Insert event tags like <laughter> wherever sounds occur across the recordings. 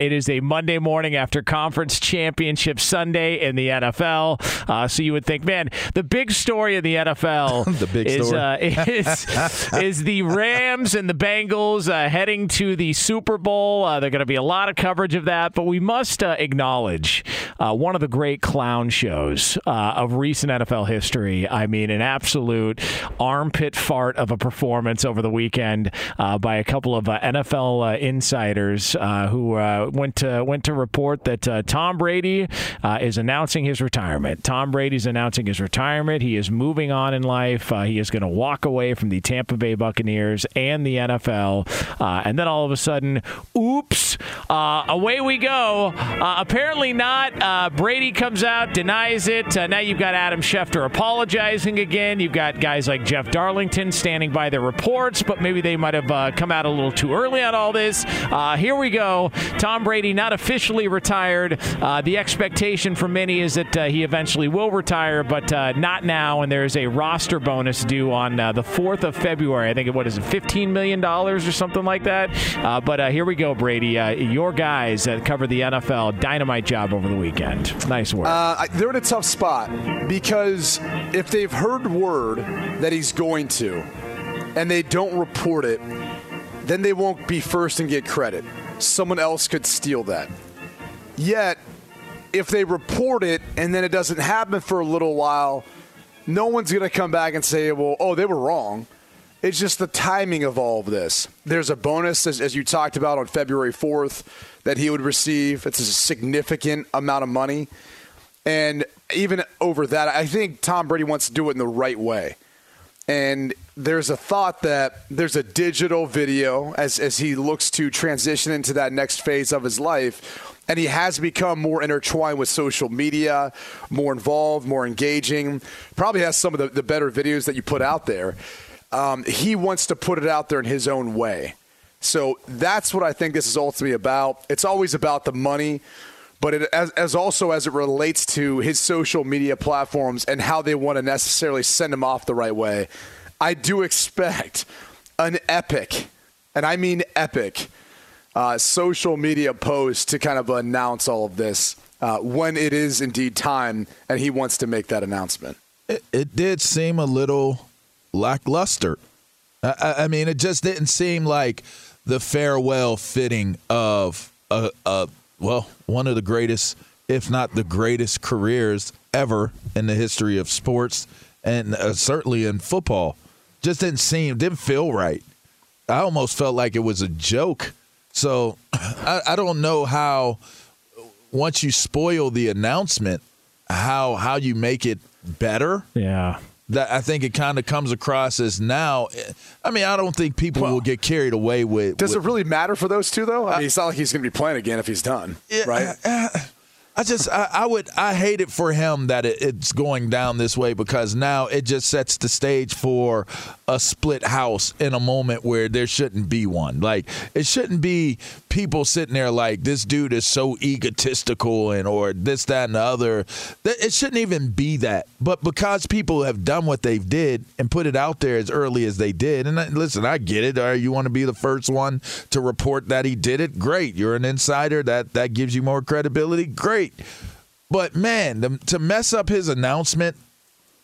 It is a Monday morning after conference championship Sunday in the NFL. Uh, so you would think, man, the big story of the NFL <laughs> The big is, story. uh, <laughs> is, is the Rams and the Bengals uh, heading to the Super Bowl. Uh, there's going to be a lot of coverage of that, but we must uh, acknowledge uh, one of the great clown shows uh, of recent NFL history. I mean, an absolute armpit fart of a performance over the weekend uh, by a couple of uh, NFL uh, insiders uh, who uh, went to went to report that uh, Tom Brady uh, is announcing his retirement. Tom Brady's announcing his retirement. He is moving on in life. Uh, he is going to walk away from the Tampa Bay Buccaneers and the NFL. And then all of a sudden, oops, away we go. Apparently not. Brady comes out, denies it. Now you've got Adam Schefter apologizing again. You've got guys like Jeff Darlington standing by their reports, but maybe they might have uh, come out a little too early on all this. Uh, here we go. Tom Brady not officially retired. Uh, the expectation for many is that uh, he eventually will retire, but uh, not now. And there is a roster bonus due on uh, the 4th of February. I think, what is it, $15 million or something like that? Uh, but uh, here we go, Brady. Your guys that cover the NFL, dynamite job over the weekend. Nice work. They're in a tough spot because if they've heard word that he's going to and they don't report it, then they won't be first and get credit. Someone else could steal that. Yet, if they report it and then it doesn't happen for a little while, no one's going to come back and say, well, oh, they were wrong. It's just the timing of all of this. There's a bonus, as, as you talked about on February 4th, that he would receive. It's a significant amount of money. And even over that, I think Tom Brady wants to do it in the right way. And there's a thought that there's a digital video as, as he looks to transition into that next phase of his life. And he has become more intertwined with social media, more involved, more engaging. Probably has some of the, the better videos that you put out there. Um, he wants to put it out there in his own way. So that's what I think this is ultimately about. It's always about the money, but it, as, as also as it relates to his social media platforms and how they want to necessarily send him off the right way. I do expect an epic, and I mean epic, uh, social media post to kind of announce all of this uh, when it is indeed time, and he wants to make that announcement. it, it did seem a little lackluster. I, I- mean, it just didn't seem like the farewell fitting of a, a well, one of the greatest, if not the greatest, careers ever in the history of sports, and uh, certainly in football. Just didn't seem, didn't feel right. I almost felt like it was a joke. So <clears throat> I, I don't know how once you spoil the announcement, how how you make it better. yeah. That I think it kind of comes across as now. Eh, I mean, I don't think people will get carried away with. Does it really matter for those two, though? I mean, it's not like he's going to be playing again if he's done, Yeah, right? I just I, I would I hate it for him that it, it's going down this way because now it just sets the stage for a split house in a moment where there shouldn't be one. Like it shouldn't be people sitting there like this dude is so egotistical and or this that and the other. It shouldn't even be that. But because people have done what they've did and put it out there as early as they did, and I, listen, I get it. Or you want to be the first one to report that he did it? Great. You're an insider. That that gives you more credibility. Great. But man, the, to mess up his announcement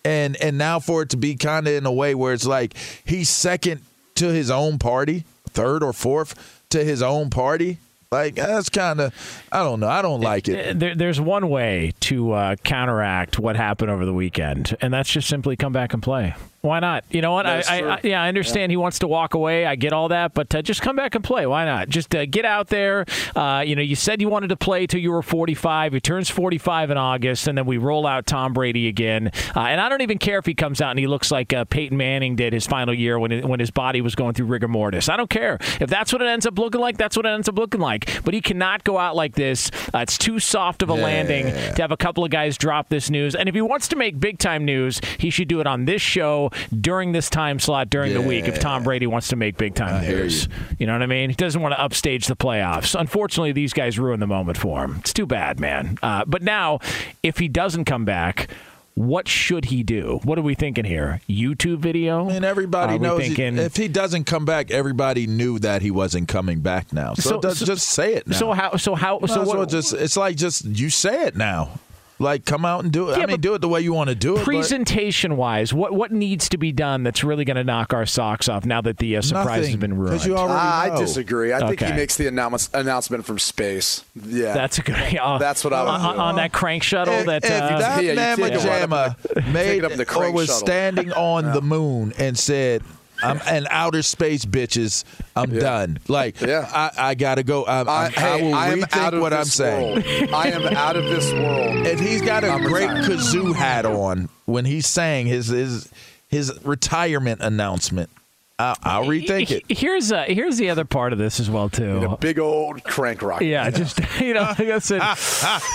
and and now for it to be kind of in a way where it's like he's second to his own party, third or fourth to his own party. Like that's kind of I don't know. I don't like it. There, there's one way to uh, counteract what happened over the weekend, and that's just simply come back and play. Why not? You know what? I, I. Yeah, I understand he wants to walk away. I get all that, but uh, just come back and play. Why not? Just uh, get out there. Uh, you know, you said you wanted to play till you were 45. He turns 45 in August, and then we roll out Tom Brady again. Uh, and I don't even care if he comes out and he looks like uh, Peyton Manning did his final year when it, when his body was going through rigor mortis. I don't care if that's what it ends up looking like. That's what it ends up looking like. But he cannot go out like this. Uh, it's too soft of a landing to have a couple of guys drop this news. And if he wants to make big time news, he should do it on this show during this time slot during the week if Tom Brady wants to make big time hear news. You. know what I mean? He doesn't want to upstage the playoffs. Unfortunately, these guys ruin the moment for him. It's too bad, man. Uh, but now, if he doesn't come back, what should he do? What are we thinking here? YouTube video? I mean, everybody knows he- if he doesn't come back, everybody knew that he wasn't coming back now. So, So- just, so- just say it now. So how? So how? So well what? just it's like just you say it now. Like come out and do it. Yeah, I mean, but do it the way you want to do it. but Presentation wise, what what needs to be done that's really going to knock our socks off now that the uh, surprise has been ruined? you already I disagree. I think he makes the announce- announcement from space. Yeah, That's a good. <laughs> Uh, That's what I would on, on that crank shuttle. If, that if uh, that Yeah, you man take it up the- take made it the or was shuttle. standing on the moon and said, "I'm in outer space, bitches. I'm done." Like, Yeah. I, I gotta go. I, I, I, hey, I will I rethink out of what I'm saying. world. I am out of this world. If he's got a I'm great retired. kazoo hat on when he's saying his his his retirement announcement, I, I'll rethink it. Here's uh, here's the other part of this as well too. A big old crank rocket. Yeah, <laughs> just <laughs> you know, <laughs> like I said,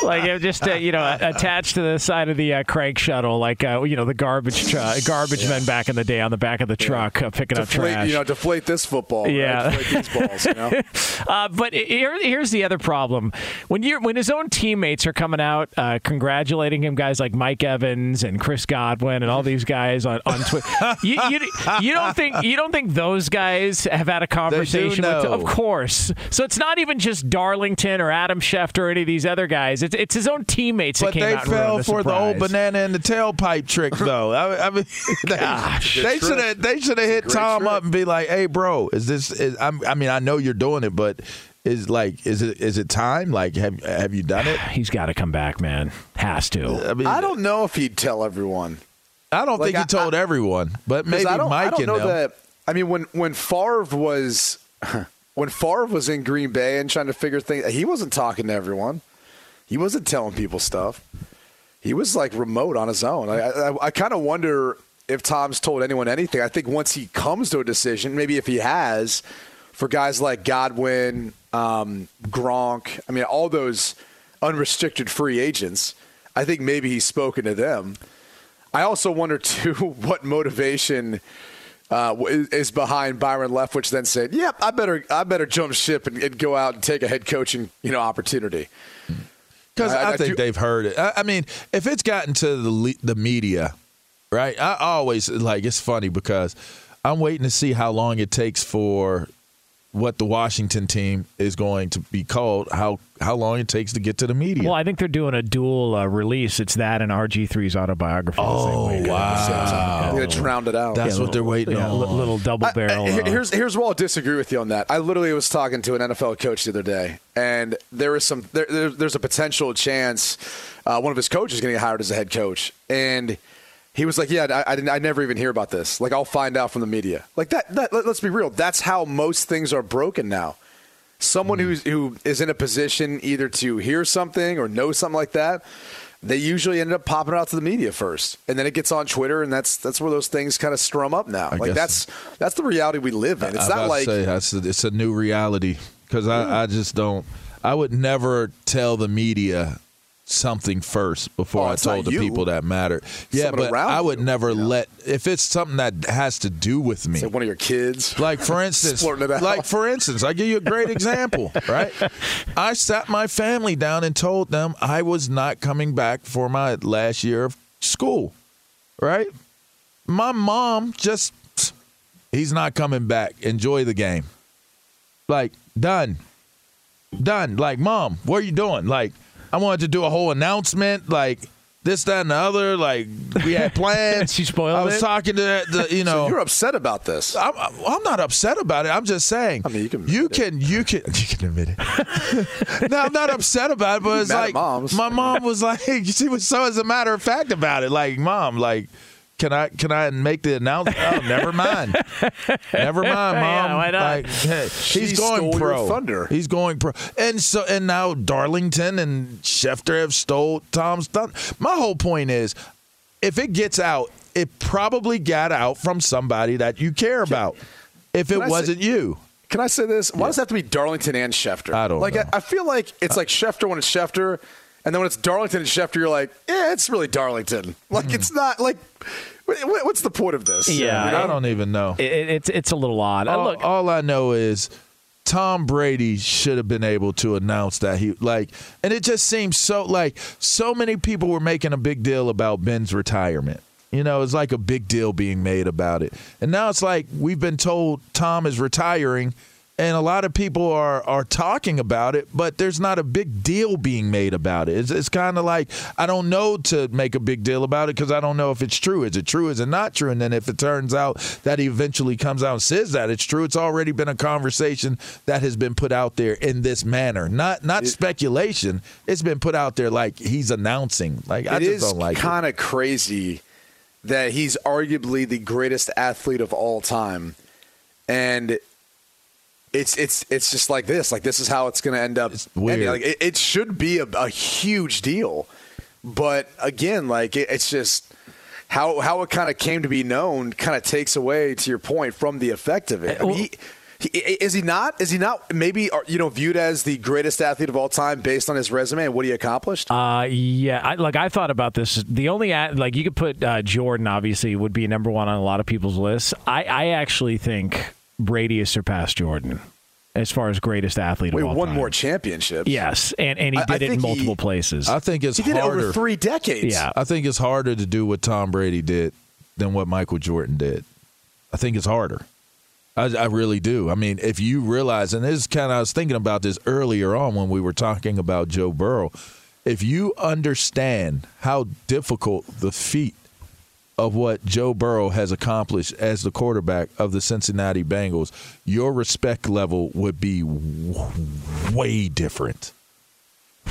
like uh, just uh, you know, attached to the side of the uh, crank shuttle, like uh, you know, the garbage tr- garbage men back in the day on the back of the truck uh, picking up Deflate, trash. you know, deflate this football. right? Yeah. Deflate these balls. You know? Uh, but here, here's the other problem: when you when his own teammates are coming out uh, congratulating him, guys like Mike Evans and Chris Godwin and all these guys on, on Twitter, you, you, you don't think you don't think those guys have had a conversation with? know. Of course. So it's not even just Darlington or Adam Schefter or any of these other guys. It's, it's his own teammates that But came they out and ruined fell the for the old banana in the tailpipe trick, though. I, I mean, <laughs> they, they should have they should have hit Tom trick. up and be like, "Hey, bro, is this? Is, I'm, I mean, I know you're doing it, but is like, is it is it time? Like, have have you done it? <sighs> He's got to come back, man. Has to. I mean, I don't know if he'd tell everyone. I don't like, think he I- told everyone, but maybe I don't, Mike I don't and know them. that. I mean, when when Favre was <laughs> when Favre was in Green Bay and trying to figure things, he wasn't talking to everyone. He wasn't telling people stuff. He was like remote on his own. I I, I kind of wonder if Tom's told anyone anything. I think once he comes to a decision, maybe if he has, for guys like Godwin, um, Gronk, I mean, all those unrestricted free agents, I think maybe he's spoken to them. I also wonder <laughs> too what motivation uh, is behind Byron Leftwich then said, "Yep, I better I better jump ship and, and go out and take a head coaching you know opportunity." Because I- I, I think do- they've heard it. I, I mean, if it's gotten to the le- the media, right? I always like it's funny because I'm waiting to see how long it takes for what the Washington team is going to be called. How how long it takes to get to the media. Well, I think they're doing a dual uh, release. It's that and RG3's autobiography. the same Oh, week. wow. I'm gonna drown it out. That's what they're waiting Yeah, on. li- little double barrel. I- uh, here's here's where I'll disagree with you on that. I literally was talking to an NFL coach the other day, and there is some there, there, there's a potential chance uh, one of his coaches getting hired as a head coach, and he was like, "Yeah, I, I didn't. I never even hear about this. Like, I'll find out from the media. Like that. that let, let's be real. That's how most things are broken now. Someone Mm-hmm. who's who is in a position either to hear something or know something like that." They usually end up popping it out to the media first, and then it gets on Twitter, and that's that's where those things kind of strum up now. I like that's that's the reality we live in. It's not like say, a, it's a new reality because I, I just don't. I would never tell the media something first before Oh, I told the you. people that matter. Yeah, Someone but I would you, never know? let if it's something that has to do with me. say one of your kids. Like for <laughs> instance, Splurting it out. like for instance, I give you a great <laughs> example, right? I sat my family down and told them I was not coming back for my last year of school, right? My mom just he's not coming back. Enjoy the game. Like done. Done. Like, mom, what are you doing? Like, I wanted to do a whole announcement, like this, that, and the other. Like, we had <laughs> plans. She spoiled I was it? talking to the, you know. So you're upset about this. I'm, I'm not upset about it. I'm just saying. I mean, you can you admit can, you can, <laughs> you can admit it. <laughs> no, I'm not upset about it, but it's mad at like moms. my mom was like, she was so as a matter of fact about it. Like, mom, like, can I can I make the announcement? Oh, never mind, never mind, <laughs> Yeah, mom. why not? Like, hey, he's She going stole your pro. thunder. He's going pro, and so and now Darlington and Schefter have stole Tom's thunder. My whole point is, if it gets out, it probably got out from somebody that you care about. If it Can I say- wasn't you, Can I say this? Why does it have to be Darlington and Schefter? I don't like. know. I, I feel like it's like Schefter when it's Schefter, And then when it's Darlington and Schefter, you're like, yeah, it's really Darlington. Like Hmm. it's not like. wh- What's the point of this? Yeah. I don't even know. It, it- it's it's a little odd. All, look, all I know is Tom Brady should have been able to announce that he like, and it just seems so like so many people were making a big deal about Ben's retirement. You know, it's like a big deal being made about it, and now it's like we've been told Tom is retiring, and a lot of people are are talking about it, but there's not a big deal being made about it. It's, it's kind of like I don't know to make a big deal about it because I don't know if it's true. Is it true? Is it not true? And then if it turns out that he eventually comes out and says that it's true, it's already been a conversation that has been put out there in this manner. Not not speculation. It's been put out there like he's announcing. Like I just don't like it. It's kind of crazy that he's arguably the greatest athlete of all time, and it's it's it's just like this. Like this is how it's going to end up. It's weird. Like it, it should be a, a huge deal, but again, like it, it's just. How, how it kind of came to be known kind of takes away to your point from the effect of it. I mean, he, he, is he not? Is he not maybe uh, you know viewed as the greatest athlete of all time based on his resume and what he accomplished? Uh, yeah. I, like I thought about this. The only like you could put uh, Jordan obviously would be number one on a lot of people's lists. I, I actually think Brady has surpassed Jordan as far as greatest athlete Wait, of all one time. more championship. Yes, and and he I- I did it in think he- multiple places. I think it's He did it harder. over three decades. yeah. I think it's harder to do what Tom Brady did than what Michael Jordan did. I think it's harder. I, I really do. I mean, if you realize, and this is kind of, I was thinking about this earlier on when we were talking about Joe Burrow. If you understand how difficult the feat of what Joe Burrow has accomplished as the quarterback of the Cincinnati Bengals, your respect level would be w- way different.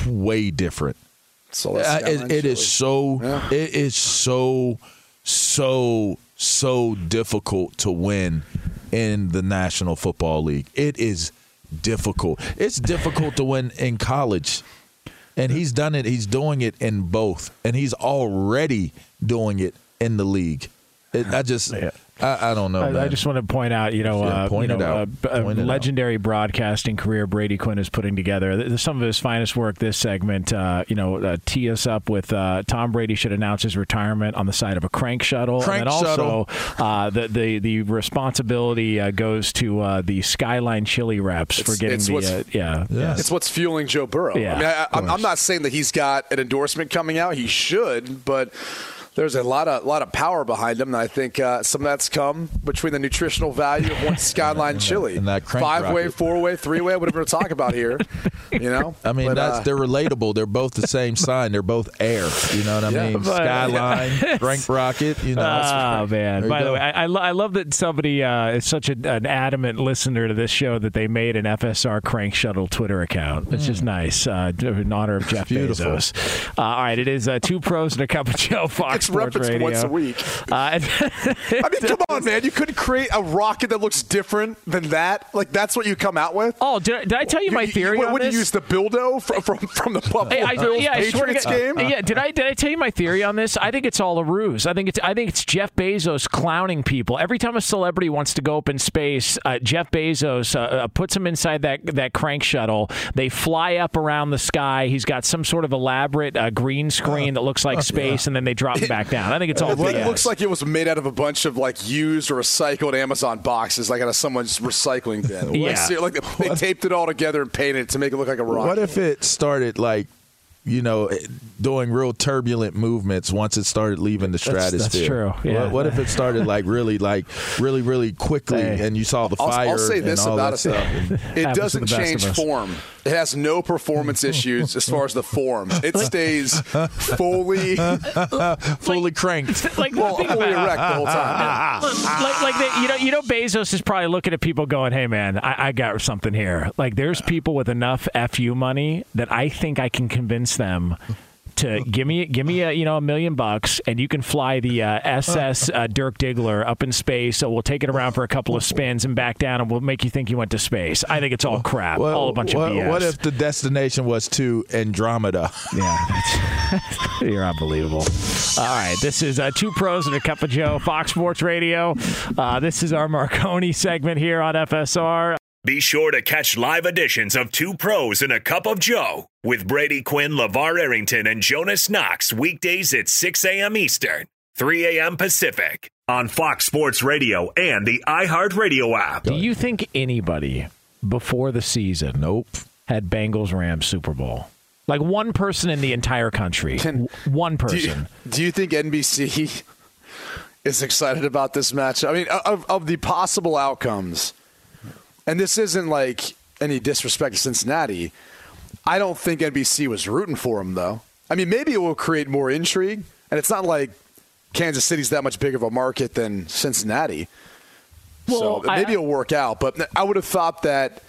Way different. So that's Uh, it, it is so Yeah. it is so so so difficult to win in the National Football League. It is difficult. It's difficult to win in college. And he's done it. He's doing it in both. And he's already doing it in the league. It, I just Yeah. I, I don't know. I, I just want to point out, you know, Yeah, uh, point you know, out. a Point it out. legendary broadcasting career Brady Quinn is putting together. Some of his finest work. This segment, uh, you know, uh, tee us up with uh, Tom Brady should announce his retirement on the side of a crank shuttle, Crank and then also uh, the the the responsibility uh, goes to uh, the Skyline Chili reps for getting it's the uh, yeah. Yeah. It's what's fueling Joe Burrow. Yeah, I mean, I, of I'm, I'm not saying that he's got an endorsement coming out. He should, but there's a lot of lot of power behind them, And I think uh, some of that's come between the nutritional value of one <laughs> Skyline Chili, and that crank five way, four way, three way, whatever we're talking about here. You know, <laughs> I mean, But, that's uh, they're relatable. They're both the same sign. They're both air. You know what I Yeah. mean? But- Skyline, <laughs> Frank Rocket. You know. Oh man! There you By the way, I, I, lo- I love that somebody uh, is such a, an adamant listener to this show that they made an FSR Crank Shuttle Twitter account. It's just nice uh, in honor of Jeff Beautiful. Bezos. Uh, all right, it is uh, two pros and a cup of Joe. Fox it's Sports Radio. once a week. <laughs> Uh, I mean, come on, man! You couldn't create a rocket that looks different than that. Like that's what you come out with. oh, did, I- did I tell you my You- theory What, on do this? you use the Bildo from from, from the Buffalo Hey, I, Bills yeah, I swear Patriots game? Yeah, did I did I tell you my theory on this? I think it's all a ruse. I think it's I think it's Jeff Bezos clowning people. Every time a celebrity wants to go up in space, uh, Jeff Bezos uh, uh, puts them inside that that crank shuttle. They fly up around the sky. He's got some sort of elaborate uh, green screen that looks like space, and then they drop back down. I think it's all. <laughs> It look- looks like it was made out of a bunch of like used or recycled Amazon boxes, like out of someone's recycling bin. <laughs> Yeah. Like, ser- like they taped it all together and painted it to make it look like a rock. What if it started like, you know, eh, doing real turbulent movements once it started leaving the That's- that's stratosphere? true, yeah. What, what if it started like really, like really, really quickly, Hey. and you saw the I'll, fire? I'll say and this all about it stuff? though: it doesn't change form. It has no performance issues as far as the form. It stays fully, <laughs> Fully cranked. <laughs> like well, fully about it. erect the whole time. Ah. like, like they, you know, you know, Bezos is probably looking at people going, "Hey, man, I, I got something here." Like, there's people with enough fu money that I think I can convince them to give me, give me a, you know, a million bucks, and you can fly the uh, SS uh, Dirk Diggler up in space. So we'll take it around for a couple of spins and back down, and we'll make you think you went to space. I think it's all crap, What- all a bunch what, of BS. What if the destination was to Andromeda? Yeah, that's, <laughs> you're unbelievable. All right, this is uh, two pros and a cup of Joe, Fox Sports Radio. Uh, this is our Marconi segment here on FSR. Be sure to catch live editions of Two Pros and a Cup of Joe with Brady Quinn, LaVar Arrington, and Jonas Knox weekdays at 6 a.m. Eastern, 3 a.m. Pacific on Fox Sports Radio and the iHeartRadio app. Do you think anybody before the season Nope. had Bengals Rams Super Bowl? Like one person in the entire country. Can- W- one Do you, person. do you think NBC is excited about this match? I mean, of, of the possible outcomes, and this isn't like any disrespect to Cincinnati. I don't think NBC was rooting for him, though. I mean, maybe it will create more intrigue, and it's not like Kansas City's that much bigger of a market than Cincinnati. Well, so I- maybe it'll work out. But I would have thought that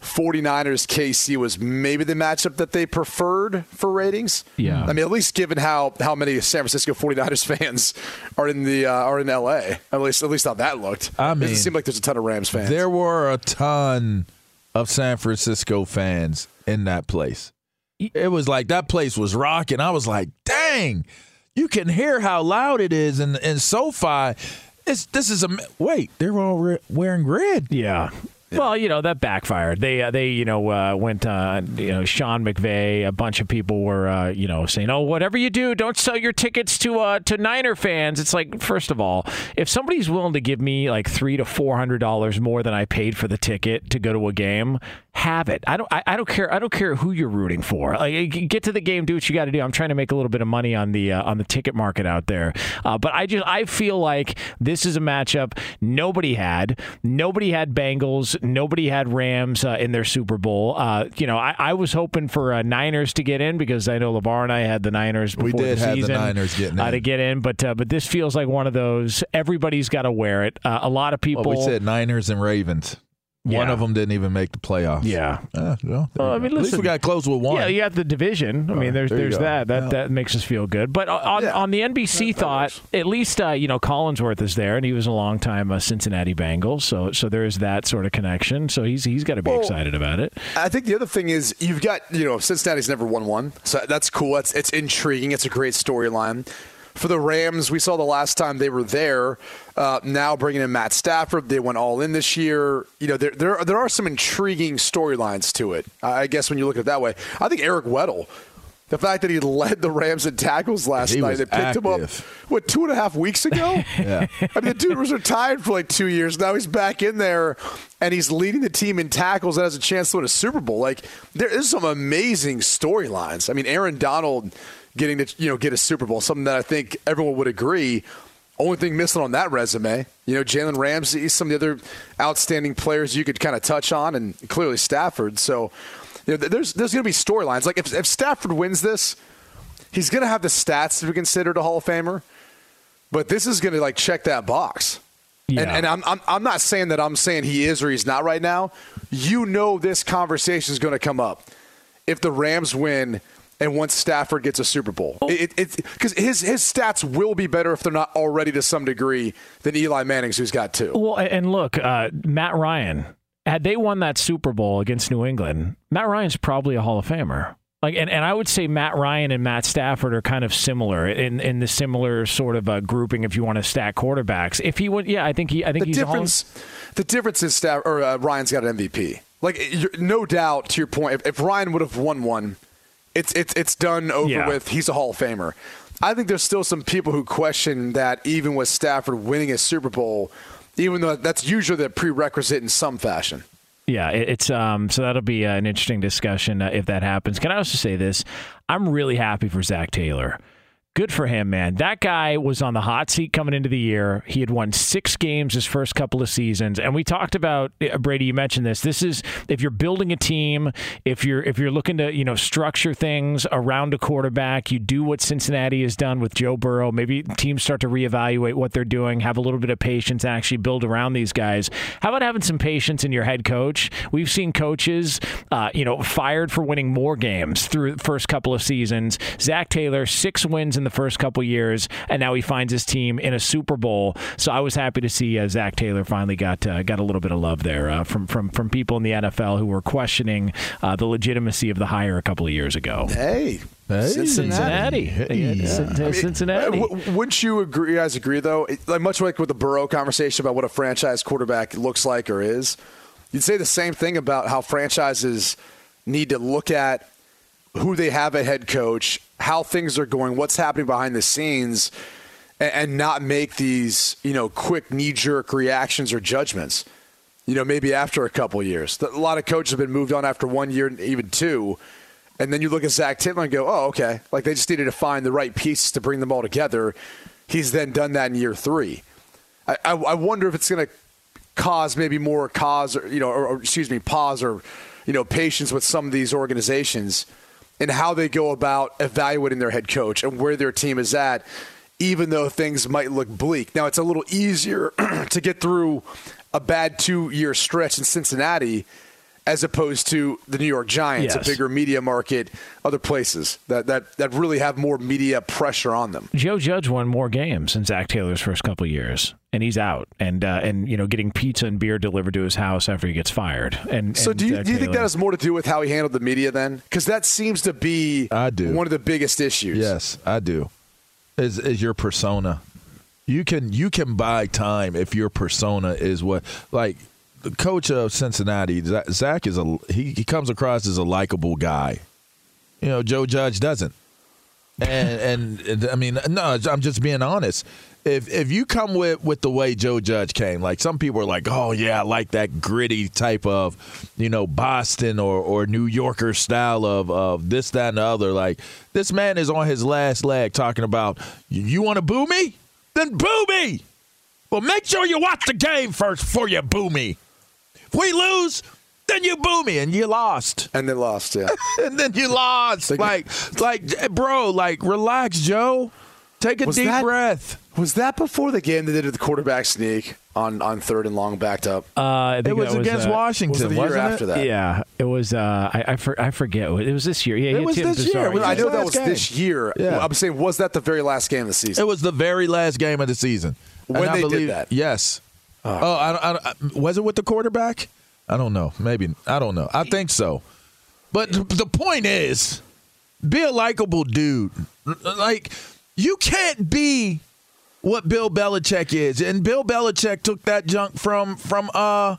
49ers KC was maybe the matchup that they preferred for ratings. Yeah. I mean, at least given how, how many San Francisco 49ers <laughs> fans are in the uh, are in LA. At least at least how that looked. I it mean, doesn't seem like there's a ton of Rams fans. There were a ton of San Francisco fans in that place. It was like that place was rocking. I was like, dang, you can hear how loud it is in, in SoFi. It's, this is a wait. They're all re- wearing red. Yeah. Well, you know that backfired. They uh, they you know uh, went uh, you know Sean McVay. A bunch of people were uh, you know saying, "Oh, whatever you do, don't sell your tickets to uh, to Niner fans." It's like, first of all, if somebody's willing to give me like three to four hundred dollars more than I paid for the ticket to go to a game, have it. I don't I, I don't care. I don't care who you're rooting for. Like, get to the game, do what you got to do. I'm trying to make a little bit of money on the uh, on the ticket market out there. Uh, but I just I feel like this is a matchup nobody had. Nobody had Bengals. Nobody had Rams uh, in their Super Bowl. Uh, you know, I, I was hoping for uh, Niners to get in because I know LaVar and I had the Niners. Before We did the have the Niners getting uh, in. to get in, but uh, but this feels like one of those. Everybody's got to wear it. Uh, a lot of people. Well, we said Niners and Ravens. One Yeah. of them didn't even make the playoffs. Yeah. Uh, well, there Well, I go. mean, At least we got close with one. Yeah, you got the division. I mean, there's there there's go. that that Yeah. that makes us feel good. But on Yeah. on the NBC thought, at least uh, you know Collinsworth is there, and he was a long time uh, Cincinnati Bengals, so so there is that sort of connection. So he's he's got to be Well, excited about it. I think the other thing is you've got you know Cincinnati's never won one, so that's cool. It's it's intriguing. It's a great storyline. For the Rams, we saw the last time they were there. Uh, now bringing in Matt Stafford, they went all in this year. You know there there, there are some intriguing storylines to it. I guess when you look at it that way, I think Eric Weddle. The fact that he led the Rams in tackles last He night, they picked him up, active. what, two and a half weeks ago? <laughs> Yeah. I mean, the dude was retired for like two years. Now he's back in there, and he's leading the team in tackles and has a chance to win a Super Bowl. Like there is some amazing storylines. I mean, Aaron Donald getting to you know get a Super Bowl, something that I think everyone would agree. Only thing missing on that resume, you know, Jalen Ramsey, some of the other outstanding players you could kind of touch on, and clearly Stafford. So, you know, there's there's going to be storylines. Like if if Stafford wins this, he's going to have the stats to be considered a Hall of Famer. But this is going to like check that box. Yeah. And, and I'm, I'm I'm not saying that I'm saying he is or he's not right now. You know this conversation is going to come up if the Rams win and once Stafford gets a Super Bowl. It it because his his stats will be better if they're not already to some degree than Eli Manning's, who's got two. Well, and look, uh, Matt Ryan, had they won that Super Bowl against New England, Matt Ryan's probably a Hall of Famer. Like, and, and I would say Matt Ryan and Matt Stafford are kind of similar in, in the similar sort of uh, grouping. If you want to stack quarterbacks, if he would, yeah, I think he, I think The he's a Hall of- difference, the difference is Staff or uh, Ryan's got an MVP. Like no doubt, to your point, if, if Ryan would have won one, it's it's it's done over Yeah. with. He's a Hall of Famer. I think there's still some people who question that even with Stafford winning a Super Bowl, even though that's usually the prerequisite in some fashion. Yeah, it's um. So that'll be uh, an interesting discussion uh, if that happens. Can I also say this? I'm really happy for Zac Taylor. Good for him, man. That guy was on the hot seat coming into the year. He had won six games his first couple of seasons, and we talked about uh, Brady. You mentioned this. This is if you're building a team, if you're if you're looking to you know structure things around a quarterback, you do what Cincinnati has done with Joe Burrow. Maybe teams start to reevaluate what they're doing, have a little bit of patience, and actually build around these guys. How about having some patience in your head coach? We've seen coaches, uh, you know, fired for winning more games through the first couple of seasons. Zac Taylor, six wins in the first couple years, and now he finds his team in a Super Bowl. So I was happy to see uh, Zac Taylor finally got uh, got a little bit of love there uh, from from from people in the NFL who were questioning uh, the legitimacy of the hire a couple of years ago. Hey, Hey. Cincinnati, Hey. Cin- I mean, Cincinnati. uh, w- wouldn't you agree? You guys agree though? It- Like much like with the Burrow conversation about what a franchise quarterback looks like or is. You'd say the same thing about how franchises need to look at who they have at head coach, how things are going, what's happening behind the scenes, and, and not make these you know quick knee jerk reactions or judgments. You know, maybe after a couple years, a lot of coaches have been moved on after one year, and even two. And then you look at Zac Taylor and go, oh, okay. Like they just needed to find the right pieces to bring them all together. He's then done that in year three. I, I, I wonder if it's going to cause maybe more cause or, you know, or, or, excuse me, pause or, you know, patience with some of these organizations and how they go about evaluating their head coach and where their team is at, even though things might look bleak. Now, it's a little easier <clears throat> to get through a bad two year stretch in Cincinnati as opposed to the New York Giants, yes. a bigger media market, other places that, that, that really have more media pressure on them. Joe Judge won more games in Zac Taylor's first couple years, and he's out, and uh, and you know getting pizza and beer delivered to his house after he gets fired. And so, and do you, do you think that has more to do with how he handled the media then? Because that seems to be I do. one of the biggest issues. Yes, I do. Is is your persona? You can you can buy time if your persona is what like the coach of Cincinnati, Zac is a he, he comes across as a likable guy. You know, Joe Judge doesn't. And, and, and I mean, no, I'm just being honest. If if you come with with the way Joe Judge came, like some people are like, oh yeah, I like that gritty type of, you know, Boston or or New Yorker style of of this that and the other. Like this man is on his last leg talking about you want to boo me, then boo me. Well, make sure you watch the game first before you boo me. If we lose, then you boo me and you lost. And then lost, yeah. <laughs> and then you lost. like, like, bro, like, relax, Joe. Take a was deep that, breath. Was that before the game they did the quarterback sneak on, on third and long backed up? Uh, it was, was against uh, Washington. Was it the year after that? Yeah, it was. Uh, I I, for, I, forget. It was this year. Yeah, it was this year. I know that was game. this year. Yeah. I'm saying, was that the very last game of the season? It was the very last game of the season. When and they believe, did that? Yes. Oh, oh I, I, was it with the quarterback? I don't know. Maybe I don't know. I think so. But the point is, be a likable dude. Like you can't be what Bill Belichick is, and Bill Belichick took that junk from from uh,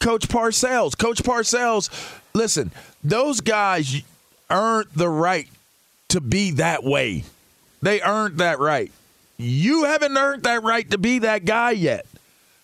Coach Parcells. Coach Parcells, listen, those guys earned the right to be that way. They earned that right. You haven't earned that right to be that guy yet.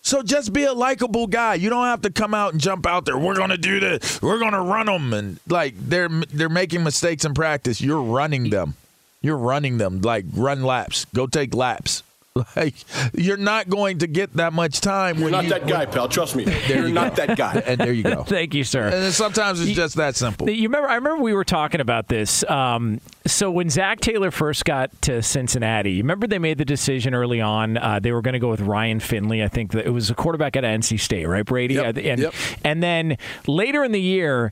So just be a likable guy. You don't have to come out and jump out there. We're gonna do this. We're gonna run them, and like they're they're making mistakes in practice. You're running them. You're running them like run laps. Go take laps. <laughs> Like you're not going to get that much time. You're when not you, that guy, when, pal. Trust me. You're you not that guy. <laughs> And there you go. <laughs> Thank you, sir. And sometimes it's you, just that simple. You remember? I remember we were talking about this. Um, so when Zac Taylor first got to Cincinnati, you remember they made the decision early on. Uh, they were going to go with Ryan Finley. I think that it was a quarterback at NC State, right, Brady? Yep. And yep. and then later in the year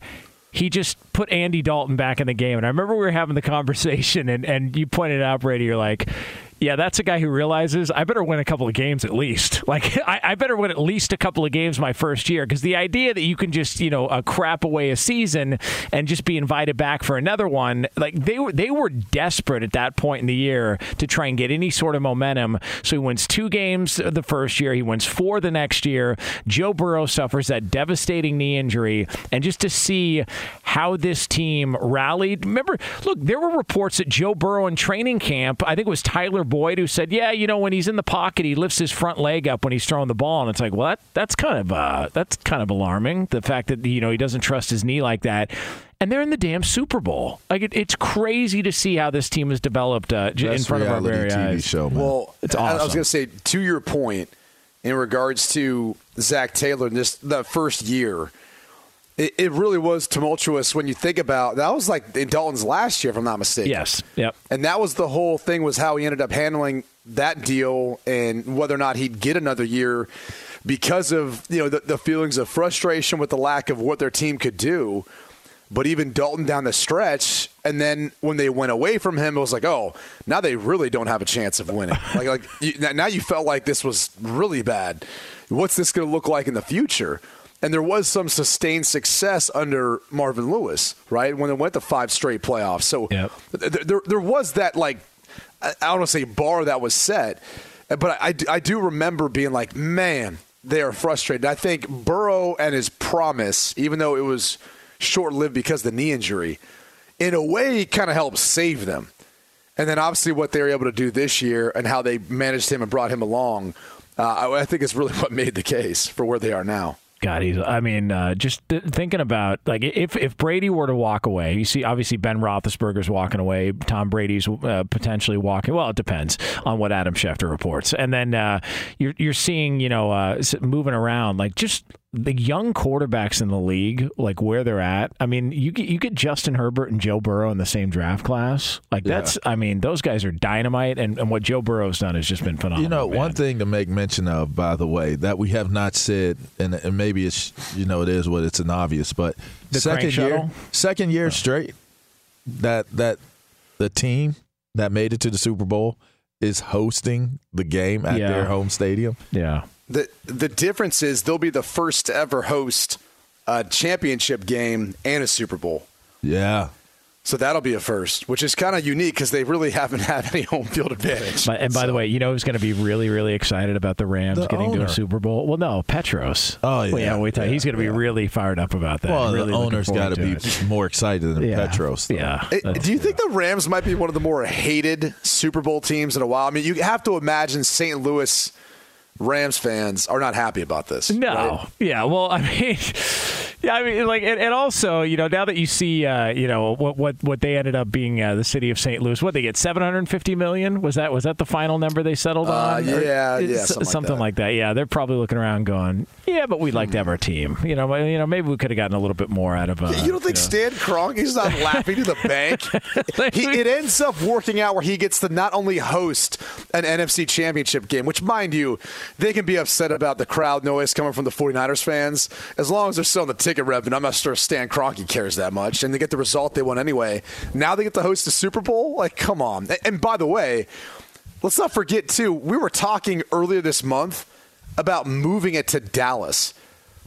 he just put Andy Dalton back in the game. And I remember we were having the conversation, and, and you pointed it out, Brady, you're like, yeah, that's a guy who realizes I better win a couple of games at least. <laughs> Like I, I better win at least a couple of games my first year because the idea that you can just you know uh, crap away a season and just be invited back for another one, like they were they were desperate at that point in the year to try and get any sort of momentum. So he wins two games the first year, he wins four the next year. Joe Burrow suffers that devastating knee injury, and just to see how this team rallied. Remember, look, there were reports that Joe Burrow in training camp, I think it was Tyler Boyd who said, "Yeah, you know, when he's in the pocket, he lifts his front leg up when he's throwing the ball." And it's like, well, that, that's kind of uh, that's kind of alarming. The fact that you know he doesn't trust his knee like that. And they're in the damn Super Bowl. Like it, it's crazy to see how this team has developed uh, in front of our very TV eyes. Show, man. Well, it's awesome. I was going to say to your point in regards to Zac Taylor, in this the first year it, it really was tumultuous when you think about that was like in Dalton's last year, if I'm not mistaken. Yes. Yep. And that was the whole thing was how he ended up handling that deal and whether or not he'd get another year because of you know the, the feelings of frustration with the lack of what their team could do. But even Dalton down the stretch, and then when they went away from him, it was like, oh, now they really don't have a chance of winning. <laughs> like, like you, now you felt like this was really bad. What's this going to look like in the future? And there was some sustained success under Marvin Lewis, right? When it went to five straight playoffs. So yep. there, there, there was that, like, I don't want to say bar that was set, but I, I do remember being like, man, they are frustrated. I think Burrow and his promise, even though it was short lived because of the knee injury, in a way kind of helped save them. And then obviously what they were able to do this year and how they managed him and brought him along, uh, I think is really <laughs> what made the case for where they are now. God, he's. I mean, uh, just th- thinking about like if if Brady were to walk away, you see, obviously Ben Roethlisberger's walking away. Tom Brady's uh, potentially walking. Well, it depends on what Adam Schefter reports, and then uh, you're you're seeing you know uh, moving around like just the young quarterbacks in the league, like where they're at. I mean, you get you get Justin Herbert and Joe Burrow in the same draft class. Like that's, yeah. I mean, those guys are dynamite, and, and what Joe Burrow's done has just been phenomenal. You know, man. one thing to make mention of, by the way, that we have not said, and, and maybe it's you know it is what it's an obvious, but the second year, second year oh. straight that that the team that made it to the Super Bowl is hosting the game at yeah. their home stadium. Yeah. The the difference is they'll be the first to ever host a championship game and a Super Bowl. Yeah. So that'll be a first, which is kind of unique because they really <laughs> haven't had any home field advantage. But, and by so. the way, you know who's going to be really, really excited about the Rams the getting owner. to a Super Bowl? Well, no, Petros. Oh yeah, well, yeah. Wait, yeah, he's going to be really fired up about that. Well, really the owner's got to be it. <laughs> more excited than yeah. Petros. Though. Yeah. It, do you think the Rams might be one of the more hated Super Bowl teams in a while? I mean, you have to imagine St. Louis Rams fans are not happy about this. No. Right? Yeah. Well, I mean, <laughs> yeah, I mean, like, and, and, also, you know, now that you see, uh, you know, what what what they ended up being uh, the city of St. Louis, what they get seven hundred fifty million was that was that the final number they settled uh, on? yeah, yeah, something, something like, like, that. Yeah, they're probably looking around going, yeah, but we'd like to have our team. You know, you know, maybe we could have gotten a little bit more out of. Uh, you don't think you know. Stan Kroenke's not laughing to the bank? <laughs> he, it ends up working out where he gets to not only host an NFC Championship game, which, mind you, they can be upset about the crowd noise coming from the 49ers fans. As long as they're selling the ticket revenue, I'm not sure Stan Kroenke cares that much. And they get the result they want anyway. Now they get to host the Super Bowl? Like, come on. And by the way, let's not forget, too, we were talking earlier this month about moving it to Dallas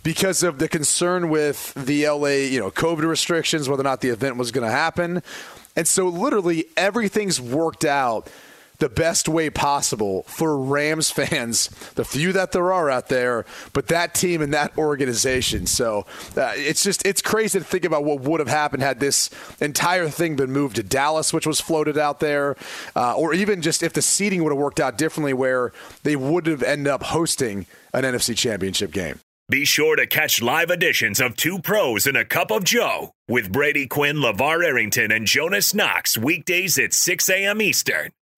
because of the concern with the LA, you know, COVID restrictions, whether or not the event was going to happen. And so literally everything's worked out the best way possible for Rams fans, the few that there are out there, but that team and that organization. So uh, it's just it's crazy to think about what would have happened had this entire thing been moved to Dallas, which was floated out there, uh, or even just if the seating would have worked out differently, where they would have ended up hosting an NFC Championship game. Be sure to catch live editions of Two Pros and a Cup of Joe with Brady Quinn, LaVar Arrington, and Jonas Knox weekdays at 6 a.m. Eastern,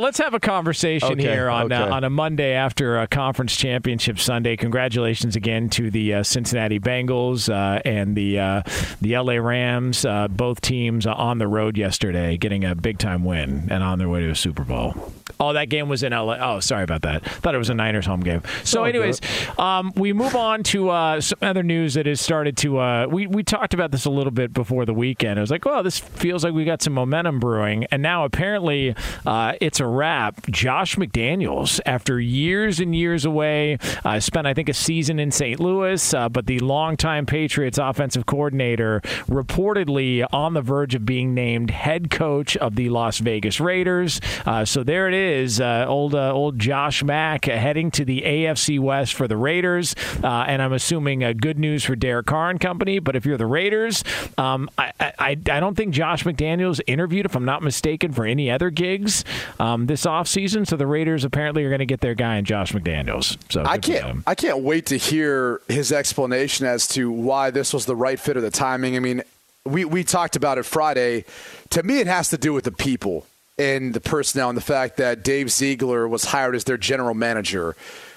Let's have a conversation Okay, here on uh, on a Monday after a conference championship Sunday. Congratulations again to the uh, Cincinnati Bengals uh, and the uh, the LA Rams. Uh, both teams on the road yesterday, getting a big time win and on their way to a Super Bowl. Oh, that game was in LA. Oh, sorry about that. Thought it was a Niners home game. So, anyways, um, we move on to uh, some other news that has started to. Uh, we we talked about this a little bit before the weekend. I was like, well, this feels like we got some momentum brewing, and now apparently uh, it's a wrap. Josh McDaniels, after years and years away, uh, spent I think a season in St. Louis, uh, but the longtime Patriots offensive coordinator reportedly on the verge of being named head coach of the Las Vegas Raiders. Uh, so there it is, uh, old uh, old Josh Mack heading to the AFC West for the Raiders, uh, and I'm assuming good news for Derek Carr and company. But if you're the Raiders, um, I, I I don't think Josh McDaniels interviewed, if I'm not mistaken, for any other gigs um, Um, this offseason. So the Raiders apparently are going to get their guy in Josh McDaniels. So I can't. I can't wait to hear his explanation as to why this was the right fit or the timing. I mean, we we talked about it Friday. To me, it has to do with the people and the personnel and the fact that Dave Ziegler was hired as their general manager,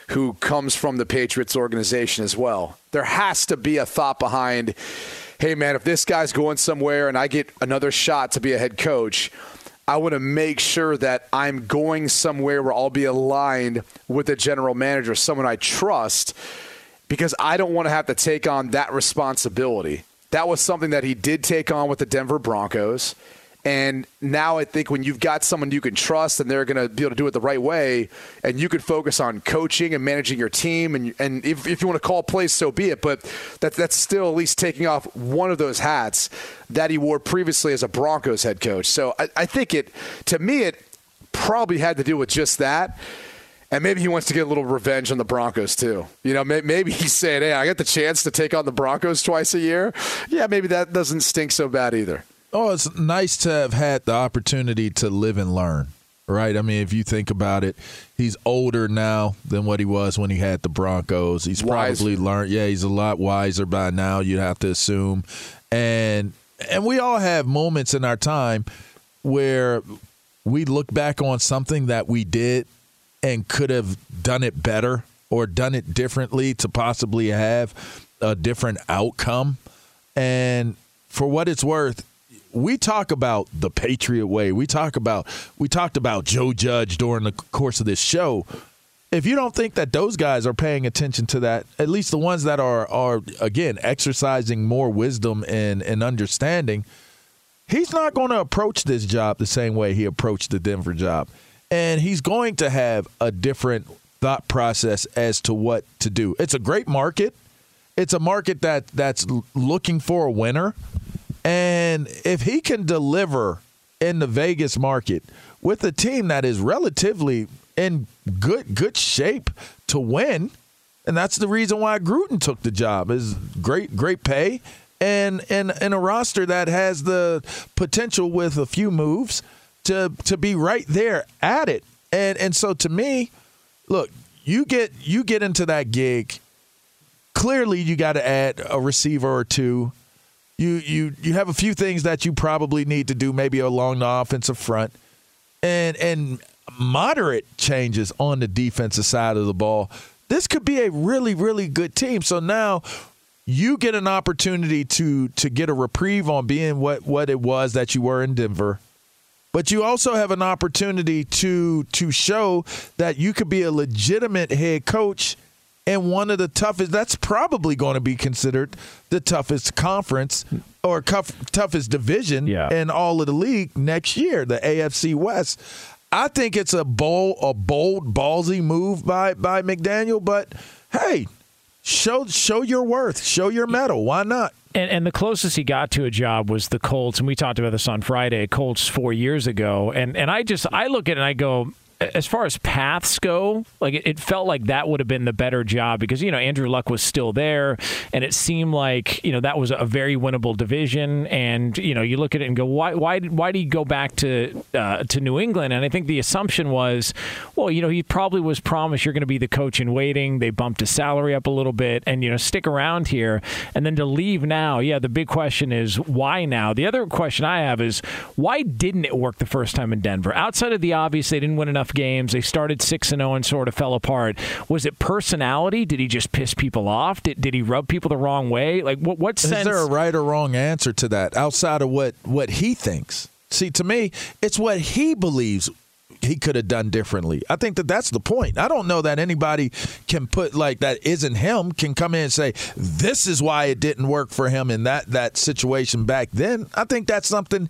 who comes from the Patriots organization as well. There has to be a thought behind. Hey, man, if this guy's going somewhere and I get another shot to be a head coach. I want to make sure that I'm going somewhere where I'll be aligned with a general manager, someone I trust, because I don't want to have to take on that responsibility. That was something that he did take on with the Denver Broncos. And now I think when you've got someone you can trust and they're going to be able to do it the right way, and you can focus on coaching and managing your team, and and if, if you want to call plays, so be it. But that that's still at least taking off one of those hats that he wore previously as a Broncos head coach. So I, I think it, to me, it probably had to do with just that. And maybe he wants to get a little revenge on the Broncos too. You know, maybe he's saying, "Hey, I got the chance to take on the Broncos twice a year. Yeah, maybe that doesn't stink so bad either." Oh, it's nice to have had the opportunity to live and learn, right? I mean, if you think about it, he's older now than what he was when he had the Broncos. He's probably learned. Yeah, he's a lot wiser by now. You'd have to assume, and and we all have moments in our time where we look back on something that we did and could have done it better or done it differently to possibly have a different outcome. And for what it's worth, we talk about the Patriot way. We talk about we talked about Joe Judge during the course of this show. If you don't think that those guys are paying attention to that, at least the ones that are are again exercising more wisdom and, and understanding, he's not going to approach this job the same way he approached the Denver job. And he's going to have a different thought process as to what to do. It's a great market. It's a market that that's looking for a winner. And if he can deliver in the Vegas market with a team that is relatively in good good shape to win, and that's the reason why Gruden took the job is great great pay and and and a roster that has the potential with a few moves to to be right there at it. And and so to me, look, you get you get into that gig. Clearly, you got to add a receiver or two you you you have a few things that you probably need to do, maybe along the offensive front, and and moderate changes on the defensive side of the ball. This could be a really really good team. So now you get an opportunity to to get a reprieve on being what what it was that you were in Denver. But you also have an opportunity to to show that you could be a legitimate head coach in one of the toughest that's probably going to be considered the toughest conference or toughest division yeah. in all of the league next year the AFC West I think it's a bold a bold ballsy move by by McDaniel but hey show show your worth show your mettle why not and, and, the closest he got to a job was the Colts, and we talked about this on Friday. Colts four years ago, and and I just I look at it and I go, as far as paths go, like it, felt like that would have been the better job because you know Andrew Luck was still there, and it seemed like you know that was a very winnable division. And you know you look at it and go, why why why did he go back to uh, to New England? And I think the assumption was, well, you know he probably was promised you're going to be the coach in waiting. They bumped his salary up a little bit, and you know stick around here. And then to leave now, yeah, the big question is why now. The other question I have is why didn't it work the first time in Denver? Outside of the obvious, they didn't win enough games. They started 6 and 0 and sort of fell apart. Was it personality? Did he just piss people off? Did, did he rub people the wrong way? Like what what sense Is there a right or wrong answer to that outside of what what he thinks? See, to me, it's what he believes he could have done differently. I think that that's the point. I don't know that anybody can put like that isn't him can come in and say this is why it didn't work for him in that that situation back then. I think that's something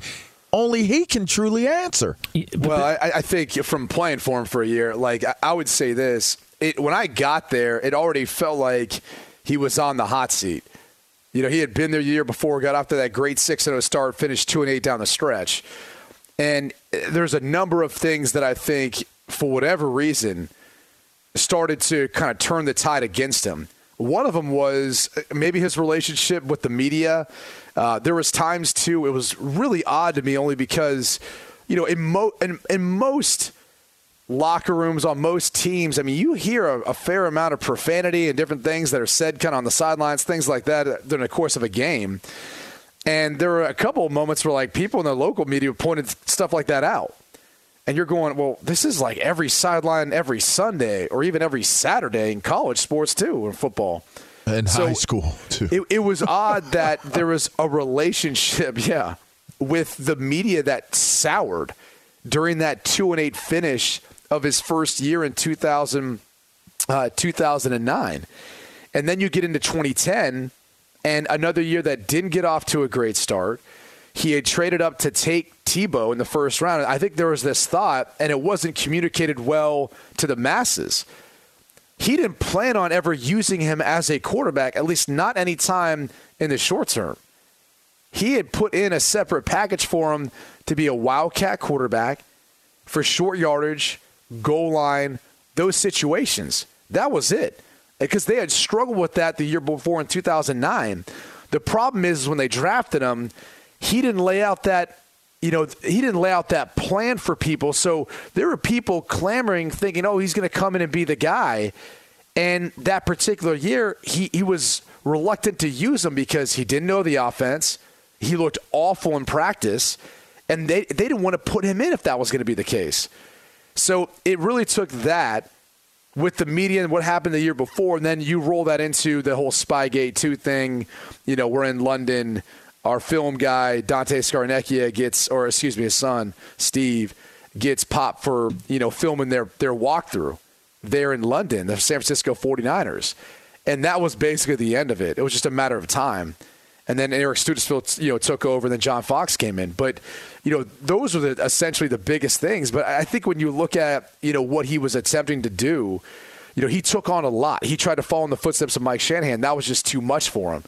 only he can truly answer. Well, I, I think from playing for him for a year, like I would say this: it, when I got there, it already felt like he was on the hot seat. You know, he had been there the year before, got off to that great six and zero start, finished two and eight down the stretch, and eh, there's a number of things that I think, for whatever reason, started to kind of turn the tide against him. One of them was maybe his relationship with the media. Uh, there was times too. It was really odd to me, only because you know in, mo- in, in most locker rooms on most teams, I mean, you hear a, a, fair amount of profanity and different things that are said kind of on the sidelines, things like that uh, during the course of a game. And there were a couple of moments where like people in the local media pointed stuff like that out. And you're going, well, this is like every sideline every Sunday or even every Saturday in college sports too, in football. And so high school too. It, it was odd that there was a relationship, <laughs> yeah, with the media that soured. during that 2 and 8 finish of his first year in 2000, uh, 2009. And then you get into 2010 and another year that didn't get off to a great start. He had traded up to take Tebow in the first round. I think there was this thought, and it wasn't communicated well to the masses. He didn't plan on ever using him as a quarterback, at least not any time in the short term. He had put in a separate package for him to be a wildcat quarterback for short yardage, goal line, those situations. That was it. Because they had struggled with that the year before in 2009. The problem is when they drafted him, he didn't lay out that you know, he didn't lay out that plan for people. So there were people clamoring, thinking, oh, he's going to come in and be the guy. And that particular year, he, he was reluctant to use him because he didn't know the offense. He looked awful in practice. And they, they didn't want to put him in if that was going to be the case. So it really took that with the media and what happened the year before, and then you roll that into the whole Spygate 2 thing. You know, we're in London our film guy Dante Scarnecchia gets, or excuse me, his son Steve gets popped for you know filming their their walkthrough there in London, the San Francisco 49ers, and that was basically the end of it. It was just a matter of time. And then Eric Studesville, you know, took over, and then John Fox came in. But, you know, those were the, essentially the biggest things. But I think when you look at, you know, what he was attempting to do, you know, he took on a lot. He tried to follow in the footsteps of Mike Shanahan. That was just too much for him.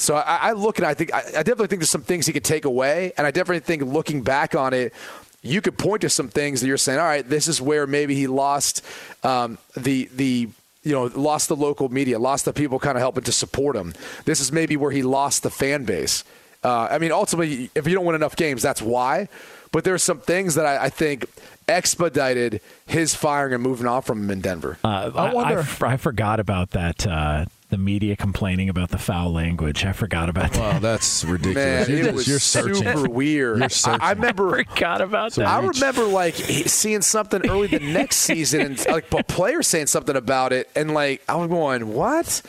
So I, I look at, it, I think, I, I definitely think there's some things he could take away, and I definitely think looking back on it, you could point to some things that you're saying, all right, this is where maybe he lost um, the the you know lost the local media, lost the people kind of helping to support him. This is maybe where he lost the fan base. Uh, I mean, ultimately, if you don't win enough games, that's why. But there's some things that I, I think expedited his firing and moving on from him in Denver. Uh, I, wonder. I, I, forgot about that. Uh, the media complaining about the foul language. I forgot about that. Wow, that's ridiculous. Man, you're, it was you're super weird. You're searching. I, remember. I <laughs> forgot about that. I remember like seeing something early the next season, and like a player saying something about it, and like I was going, "What?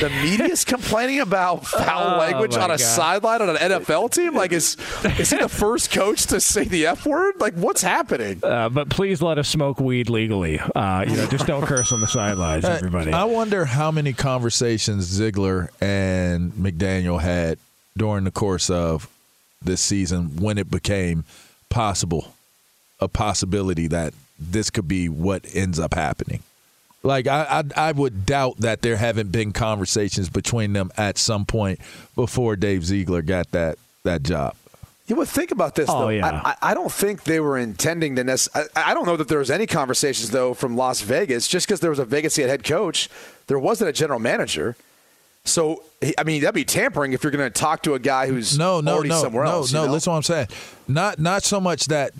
The media's complaining about foul oh, language on a God. sideline on an NFL team? Like, is is he the first coach to say the f word? Like, what's happening?" Uh, but please let us smoke weed legally. Uh, you know, just don't curse on the sidelines, everybody. I wonder how many conversations conversations Ziegler and McDaniel had during the course of this season when it became possible, a possibility that this could be what ends up happening. Like I, I, I would doubt that there haven't been conversations between them at some point before Dave Ziegler got that that job. You would think about this, oh, though. Yeah. I, I, don't think they were intending to. Nec- I, I don't know that there was any conversations though from Las Vegas. Just because there was a Vegas head coach, there wasn't a general manager. So I mean that'd be tampering if you're going to talk to a guy who's no, no, already no, somewhere no, else. No, no. Listen, what I'm saying. Not not so much that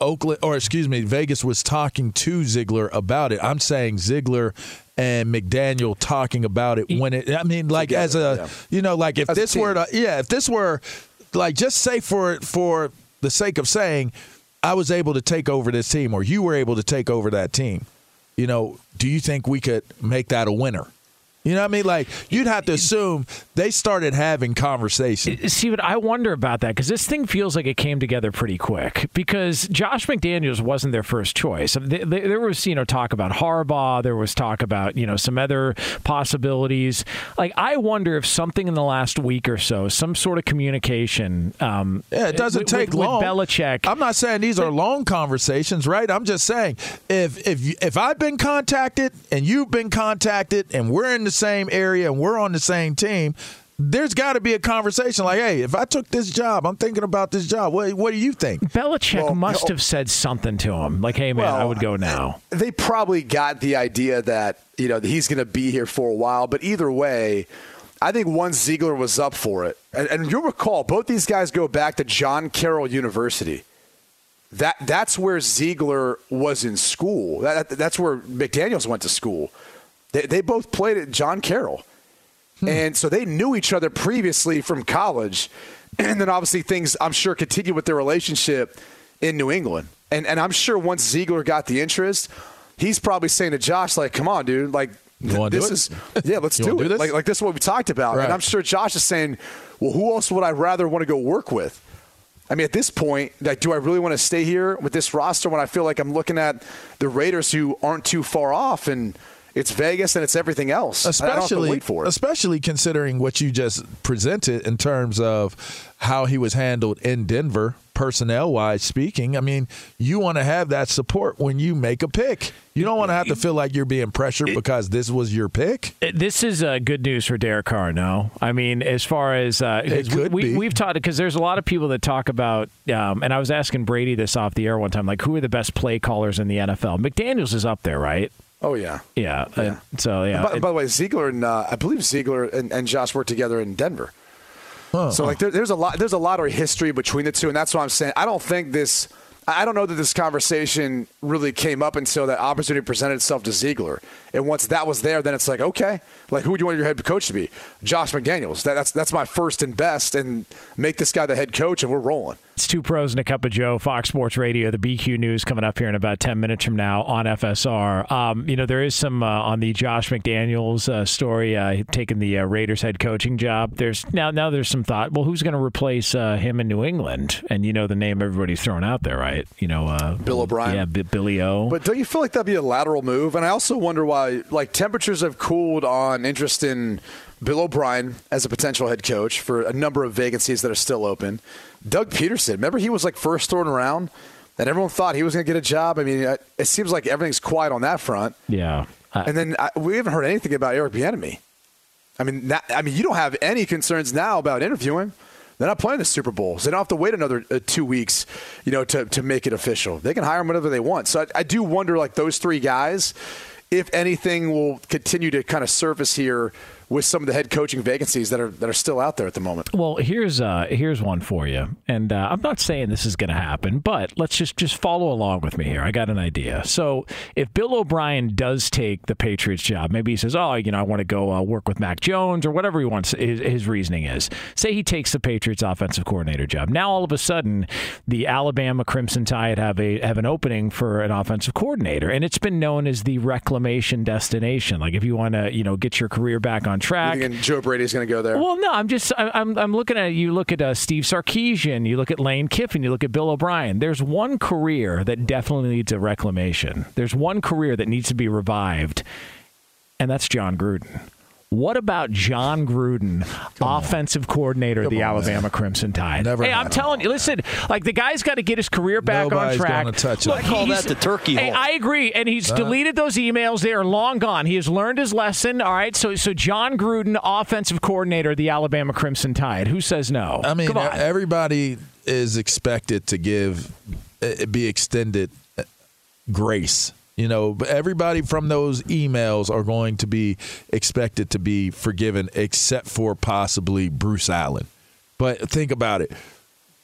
Oakland or excuse me, Vegas was talking to Ziegler about it. I'm saying Ziegler and McDaniel talking about it when it. I mean, like Together, as a yeah. you know, like if as this were to, yeah, if this were like just say for for the sake of saying I was able to take over this team or you were able to take over that team. You know, do you think we could make that a winner? You know what I mean? Like you'd have to assume they started having conversations. See, but I wonder about that because this thing feels like it came together pretty quick. Because Josh McDaniels wasn't their first choice. There was you know talk about Harbaugh. There was talk about you know some other possibilities. Like I wonder if something in the last week or so, some sort of communication. Um, yeah, it doesn't with, take with, long. With Belichick. I'm not saying these are long conversations, right? I'm just saying if if if I've been contacted and you've been contacted and we're in the same area and we're on the same team, there's got to be a conversation like, hey, if I took this job, I'm thinking about this job. What, what do you think? Belichick well, must have said something to him, like, hey, man, well, I would go now. They probably got the idea that, you know, he's going to be here for a while. But either way, I think once Ziegler was up for it, and, and you'll recall, both these guys go back to John Carroll University. That That's where Ziegler was in school. That, that's where McDaniels went to school. They, they both played at John Carroll. Hmm. And so they knew each other previously from college. <clears throat> And then obviously things, I'm sure, continued with their relationship in New England. And, and I'm sure once Ziegler got the interest, he's probably saying to Josh, like, come on, dude, like, this is yeah, let's do it. Do like, like this is what we talked about. Right. And I'm sure Josh is saying, well, who else would I rather want to go work with? I mean, at this point, like, do I really want to stay here with this roster when I feel like I'm looking at the Raiders who aren't too far off and it's Vegas and it's everything else. Especially, especially considering what you just presented in terms of how he was handled in Denver, personnel wise speaking. I mean, you want to have that support when you make a pick. You don't want to have to feel like you're being pressured because this was your pick. This is uh, good news for Derek Carr. No, I mean as far as uh, it could we, be. we've talked because there's a lot of people that talk about, um, and I was asking Brady this off the air one time, like who are the best play callers in the NFL? McDaniels is up there, right? Oh yeah, yeah. Uh, so yeah, By, by the way, Ziegler and uh, I believe Ziegler and, and Josh worked together in Denver. Huh. So like there, there's a lot there's a lot of history between the two, and that's why I'm saying I don't think this. I don't know that this conversation really came up until that opportunity presented itself to Ziegler. And once that was there, then it's like, okay, like who do you want your head coach to be? Josh McDaniels. That, that's that's my first and best, and make this guy the head coach, and we're rolling. It's two pros and a cup of Joe, Fox Sports Radio. The BQ News coming up here in about 10 minutes from now on FSR. Um, you know, there is some uh, on the Josh McDaniels uh, story, uh, taking the uh, Raiders head coaching job. There's now, now there's some thought, well, who's going to replace uh, him in New England? And you know the name everybody's throwing out there, right? You know, uh, Bill O'Brien. Yeah, B- Billy O. But don't you feel like that'd be a lateral move? And I also wonder why, like, temperatures have cooled on interest in Bill O'Brien as a potential head coach for a number of vacancies that are still open. Doug Pederson, remember he was like first thrown around, and everyone thought he was going to get a job. I mean, it it seems like everything's quiet on that front. yeah. Uh, And then I, we haven't heard anything about Eric Bieniemy. I mean, that, I mean, you don't have any concerns now about interviewing. They're not playing the Super Bowl, so they don't have to wait another uh, two weeks, you know, to, to make it official. They can hire them whenever they want. So I, I do wonder, like those three guys, if anything will continue to kind of surface here with some of the head coaching vacancies that are that are still out there at the moment. Well, here's uh, here's one for you, and uh, I'm not saying this is going to happen, but let's just just follow along with me here. I got an idea. So, if Bill O'Brien does take the Patriots job, maybe he says, "Oh, you know, I want to go uh, work with Mac Jones or whatever he wants." His, his reasoning is, say he takes the Patriots offensive coordinator job. Now, all of a sudden, the Alabama Crimson Tide have a have an opening for an offensive coordinator, and it's been known as the reclamation destination. Like if you want to, you know, get your career back on track. You Joe Brady's going to go there? Well, no, I'm just I- I'm I'm looking at you. Look at uh, Steve Sarkisian. You look at Lane Kiffin. You look at Bill O'Brien. There's one career that definitely needs a reclamation. There's one career that needs to be revived, and that's Jon Gruden. What about Jon Gruden, offensive coordinator of the on, Alabama Crimson Tide? Never hey, I'm telling you, listen, like the guy's got to get his career back Nobody's on track. gonna touch it. Look, I call he's- that the turkey Hey. I agree, and he's deleted those emails. They are long gone. He has learned his lesson. All right, so so Jon Gruden, offensive coordinator of the Alabama Crimson Tide. Who says no? I mean, Come on. everybody is expected to give, uh, be extended uh, grace. You know, everybody from those emails are going to be expected to be forgiven, except for possibly Bruce Allen. But think about it.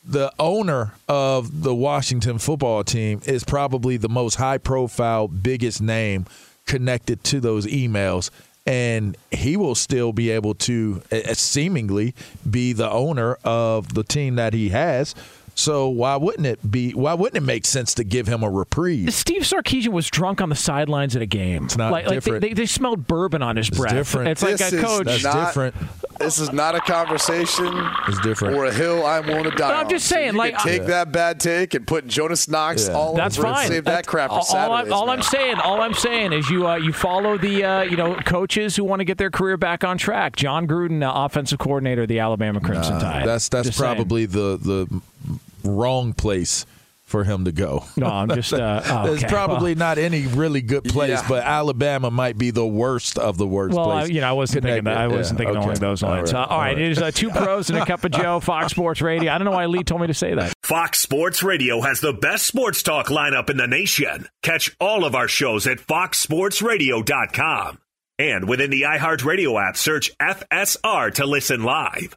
The owner of the Washington football team is probably the most high profile, biggest name connected to those emails. And he will still be able to uh, seemingly be the owner of the team that he has. So why wouldn't it be? Why wouldn't it make sense to give him a reprieve? Steve Sarkisian was drunk on the sidelines at a game. It's not like, like they, different. they, they smelled bourbon on his breath. different. It's like This a is coach. That's not- different. This is not a conversation It's different. or a hill I'm willing to die But I'm on. just So saying, you like, can take I- that bad take and put Jonas Knox Yeah. all That's over it and fine. Save that crap for all, Saturdays. all, I'm, all man. I'm saying, all I'm saying is you uh, you follow the uh, you know coaches who want to get their career back on track. Jon Gruden, uh, offensive coordinator of the Alabama Crimson Tide. That's that's Just saying. probably the the wrong place for him to go. No, I'm just. Uh, oh, <laughs> There's okay. probably not any really good place, Yeah. but Alabama might be the worst of the worst. Well, I, you know, I wasn't thinking that. I wasn't Yeah, thinking okay. along those All lines. right. Uh, all right, it is uh, two pros and a cup of Joe, Fox Sports Radio. I don't know why Lee told me to say that. Fox Sports Radio has the best sports talk lineup in the nation. Catch all of our shows at foxsportsradio.com. And within the iHeartRadio app, search FSR to listen live.